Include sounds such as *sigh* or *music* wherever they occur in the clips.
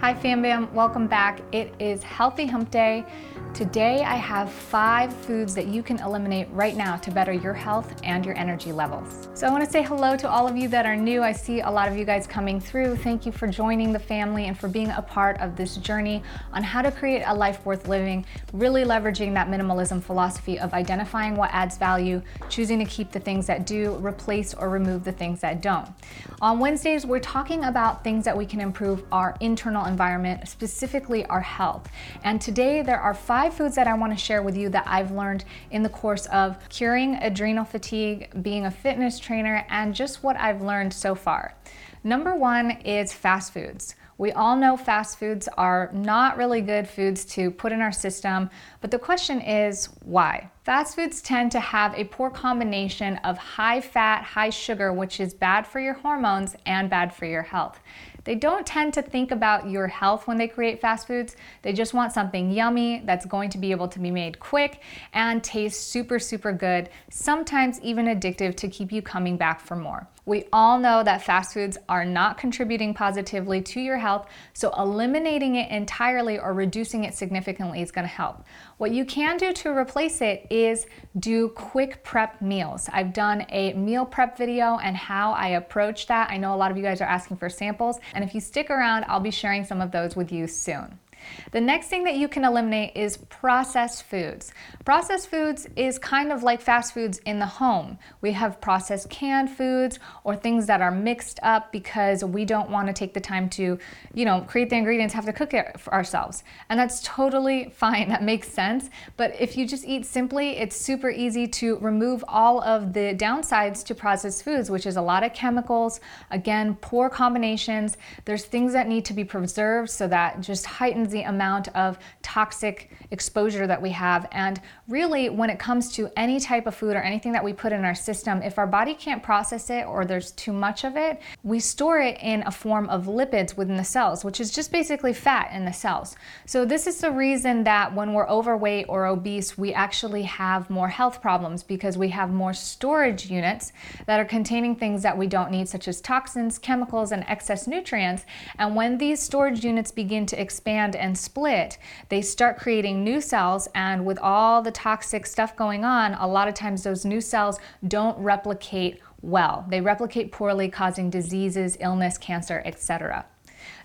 Hi Fam Bam, welcome back. It is Healthy Hump Day. Today I have five foods that you can eliminate right now to better your health and your energy levels. So I want to say hello to all of you that are new. I see a lot of you guys coming through. Thank you for joining the family and for being a part of this journey on how to create a life worth living, really leveraging that minimalism philosophy of identifying what adds value, choosing to keep the things that do, replace or remove the things that don't. On Wednesdays, we're talking about things that we can improve our internal environment, specifically our health. And today there are five foods that I want to share with you that I've learned in the course of curing adrenal fatigue, being a fitness trainer, and just what I've learned so far. Number one is fast foods. We all know fast foods are not really good foods to put in our system, but the question is why? Fast foods tend to have a poor combination of high fat, high sugar, which is bad for your hormones and bad for your health. They don't tend to think about your health when they create fast foods. They just want something yummy that's going to be able to be made quick and taste super, super good, sometimes even addictive to keep you coming back for more. We all know that fast foods are not contributing positively to your health, so eliminating it entirely or reducing it significantly is going to help. What you can do to replace it is do quick prep meals. I've done a meal prep video and how I approach that. I know a lot of you guys are asking for samples, and if you stick around, I'll be sharing some of those with you soon. The next thing that you can eliminate is processed foods. Processed foods is kind of like fast foods in the home. We have processed canned foods or things that are mixed up because we don't want to take the time to, you know, create the ingredients, have to cook it for ourselves. And that's totally *laughs* fine. That makes sense. But if you just eat simply, it's super easy to remove all of the downsides to processed foods, which is a lot of chemicals, again, poor combinations. There's things that need to be preserved so that just heightens the amount of toxic exposure that we have. And really, when it comes to any type of food or anything that we put in our system, if our body can't process it or there's too much of it, we store it in a form of lipids within the cells, which is just basically fat in the cells. So, this is the reason that when we're overweight or obese, we actually have more health problems because we have more storage units that are containing things that we don't need, such as toxins, chemicals, and excess nutrients. And when these storage units begin to expand and split, they start creating new cells. And with all the toxic stuff going on, a lot of times those new cells don't replicate well. They replicate poorly, causing diseases, illness, cancer, etc.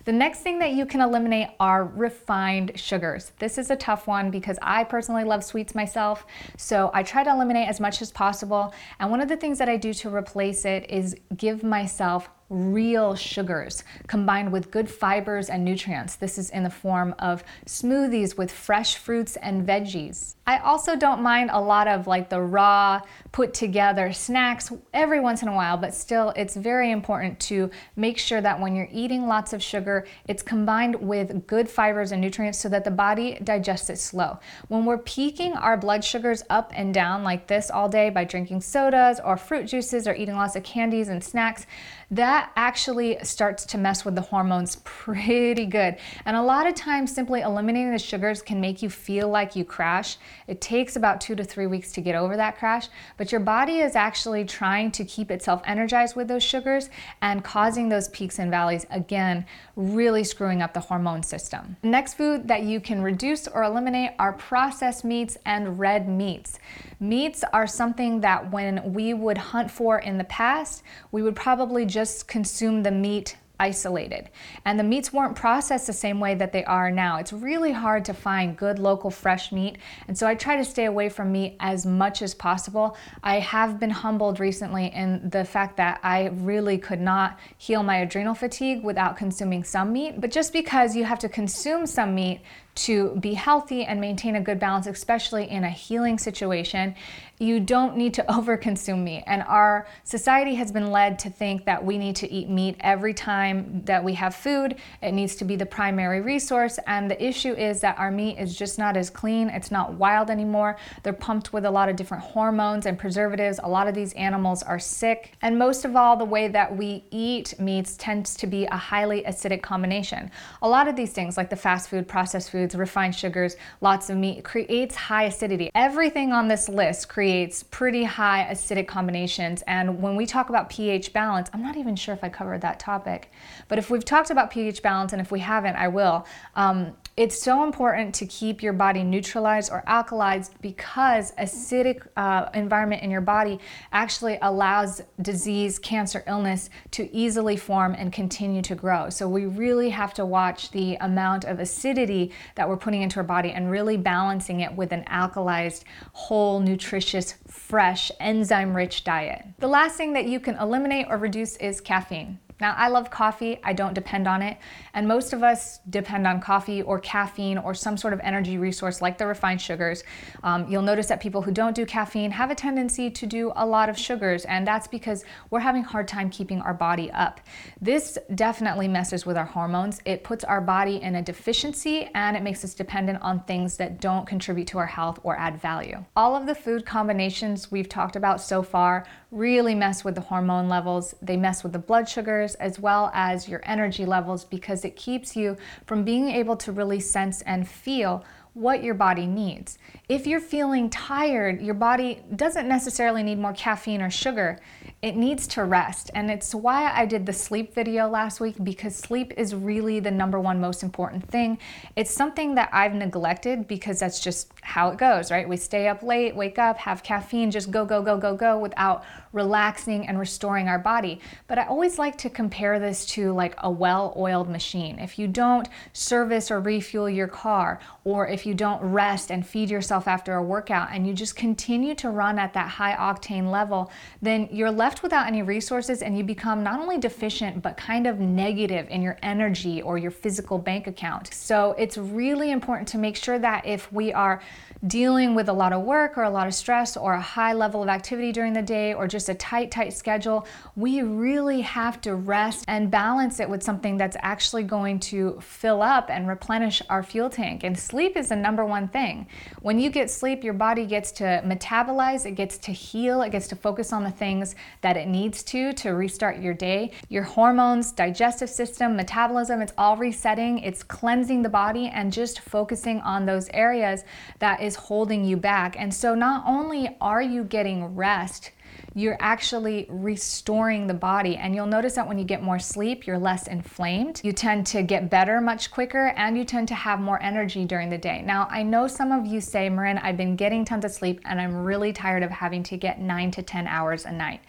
The next thing that you can eliminate are refined sugars. This is a tough one because I personally love sweets myself, so I try to eliminate as much as possible. And one of the things that I do to replace it is give myself real sugars combined with good fibers and nutrients. This is in the form of smoothies with fresh fruits and veggies. I also don't mind a lot of like the raw, put together snacks every once in a while, but still, it's very important to make sure that when you're eating lots of sugar, it's combined with good fibers and nutrients so that the body digests it slow. When we're peaking our blood sugars up and down like this all day by drinking sodas or fruit juices or eating lots of candies and snacks, that actually starts to mess with the hormones *laughs* pretty good. And a lot of times, simply eliminating the sugars can make you feel like you crash. It takes about two to three weeks to get over that crash, but your body is actually trying to keep itself energized with those sugars and causing those peaks and valleys, again, really screwing up the hormone system. Next food that you can reduce or eliminate are processed meats and red meats. Meats are something that when we would hunt for in the past, we would probably just consume the meat isolated. And the meats weren't processed the same way that they are now. It's really hard to find good local fresh meat. And so I try to stay away from meat as much as possible. I have been humbled recently in the fact that I really could not heal my adrenal fatigue without consuming some meat. But just because you have to consume some meat to be healthy and maintain a good balance, especially in a healing situation, you don't need to *laughs* overconsume meat. And our society has been led to think that we need to eat meat every time that we have food. It needs to be the primary resource. And the issue is that our meat is just not as clean. It's not wild anymore. They're pumped with a lot of different hormones and preservatives. A lot of these animals are sick. And most of all, the way that we eat meats tends to be a highly acidic combination. A lot of these things, like the fast food, processed foods, refined sugars, lots of meat, creates high acidity. Everything on this list creates creates pretty high acidic combinations. And when we talk about pH balance, I'm not even sure if I covered that topic But if we've talked about pH balance, and if we haven't, I will. Um, it's so important to keep your body neutralized or alkalized because acidic uh, environment in your body actually allows disease, cancer, illness to easily form and continue to grow. So we really have to watch the amount of acidity that we're putting into our body and really balancing it with an alkalized, whole, nutritious, fresh, enzyme-rich diet. The last thing that you can eliminate or reduce is caffeine. Now, I love coffee, I don't depend on it, and most of us depend on coffee or caffeine or some sort of energy resource like the refined sugars. Um, you'll notice that people who don't do caffeine have a tendency to do a lot of sugars, and that's because we're having a hard time keeping our body up. This definitely messes with our hormones. It puts our body in a deficiency and it makes us dependent on things that don't contribute to our health or add value. All of the food combinations we've talked about so far really mess with the hormone levels, they mess with the blood sugars as well as your energy levels because it keeps you from being able to really sense and feel what your body needs. If you're feeling tired, your body doesn't necessarily need more caffeine or sugar. It needs to rest. And it's why I did the sleep video last week because sleep is really the number one most important thing. It's something that I've neglected because that's just how it goes, right? We stay up late, wake up, have caffeine, just go, go, go, go, go without relaxing and restoring our body. But I always like to compare this to like a well oiled machine. If you don't service or refuel your car, or if you don't rest and feed yourself after a workout and you just continue to run at that high octane level, then you're left without any resources and you become not only deficient, but kind of negative in your energy or your physical bank account. So it's really important to make sure that if we are dealing with a lot of work or a lot of stress or a high level of activity during the day or just a tight, tight schedule, we really have to rest and balance it with something that's actually going to fill up and replenish our fuel tank. And sleep is the number one thing. When you get sleep, your body gets to metabolize, it gets to heal, it gets to focus on the things that it needs to to restart your day. Your hormones, digestive system, metabolism, it's all resetting, it's cleansing the body and just focusing on those areas that is holding you back. And so not only are you getting rest, you're actually restoring the body. And you'll notice that when you get more sleep, you're less inflamed. You tend to get better much quicker and you tend to have more energy during the day. Now, I know some of you say, Marin, I've been getting tons of sleep and I'm really tired of having to get nine to 10 hours a night.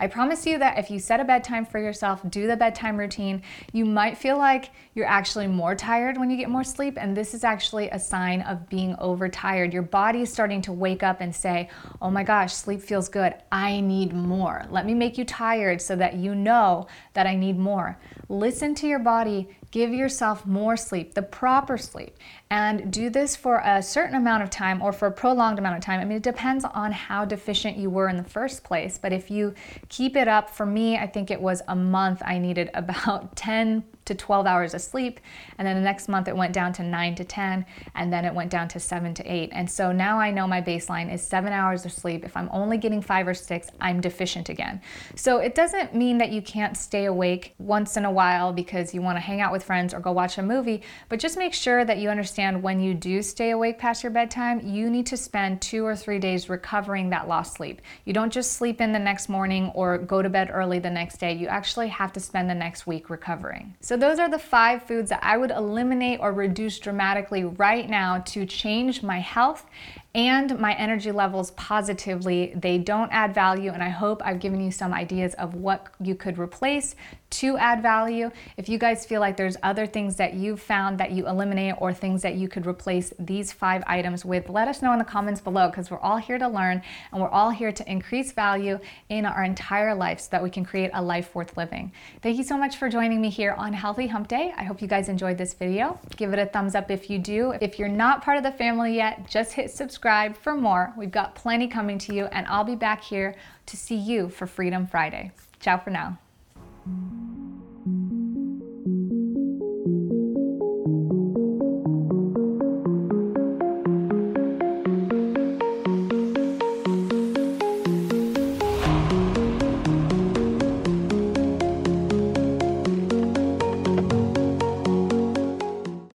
I promise you that if you set a bedtime for yourself, do the bedtime routine, you might feel like you're actually more tired when you get more sleep. And this is actually a sign of being overtired. Your body is starting to wake up and say, oh my gosh, sleep feels good. I need more. Let me make you tired so that you know that I need more. Listen to your body, give yourself more sleep, the proper sleep, and do this for a certain amount of time or for a prolonged amount of time. I mean, it depends on how deficient you were in the first place, but if you keep it up, for me, I think it was a month, I needed *laughs* about 10 to 12 hours of sleep. And then the next month it went down to 9 to 10, and then it went down to 7 to 8. And so now I know my baseline is 7 hours of sleep. If I'm only getting 5 or 6, I'm deficient again. So it doesn't mean that you can't stay awake once in a while because you want to hang out with friends or go watch a movie, but just make sure that you understand when you do stay awake past your bedtime, you need to spend 2 or 3 days recovering that lost sleep. You don't just sleep in the next morning or go to bed early the next day. You actually have to spend the next week recovering. So those are the five foods that I would eliminate or reduce dramatically right now to change my health and my energy levels positively. They don't add value, and I hope I've given you some ideas of what you could replace to add value. If you guys feel like there's other things that you've found that you eliminate or things that you could replace these five items with, let us know in the comments below because we're all here to learn and we're all here to increase value in our entire life so that we can create a life worth living. Thank you so much for joining me here on Healthy Hump Day. I hope you guys enjoyed this video. Give it a thumbs up if you do. If you're not part of the family yet, just hit subscribe subscribe for more. We've got plenty coming to you, and I'll be back here to see you for Freedom Friday. Ciao for now.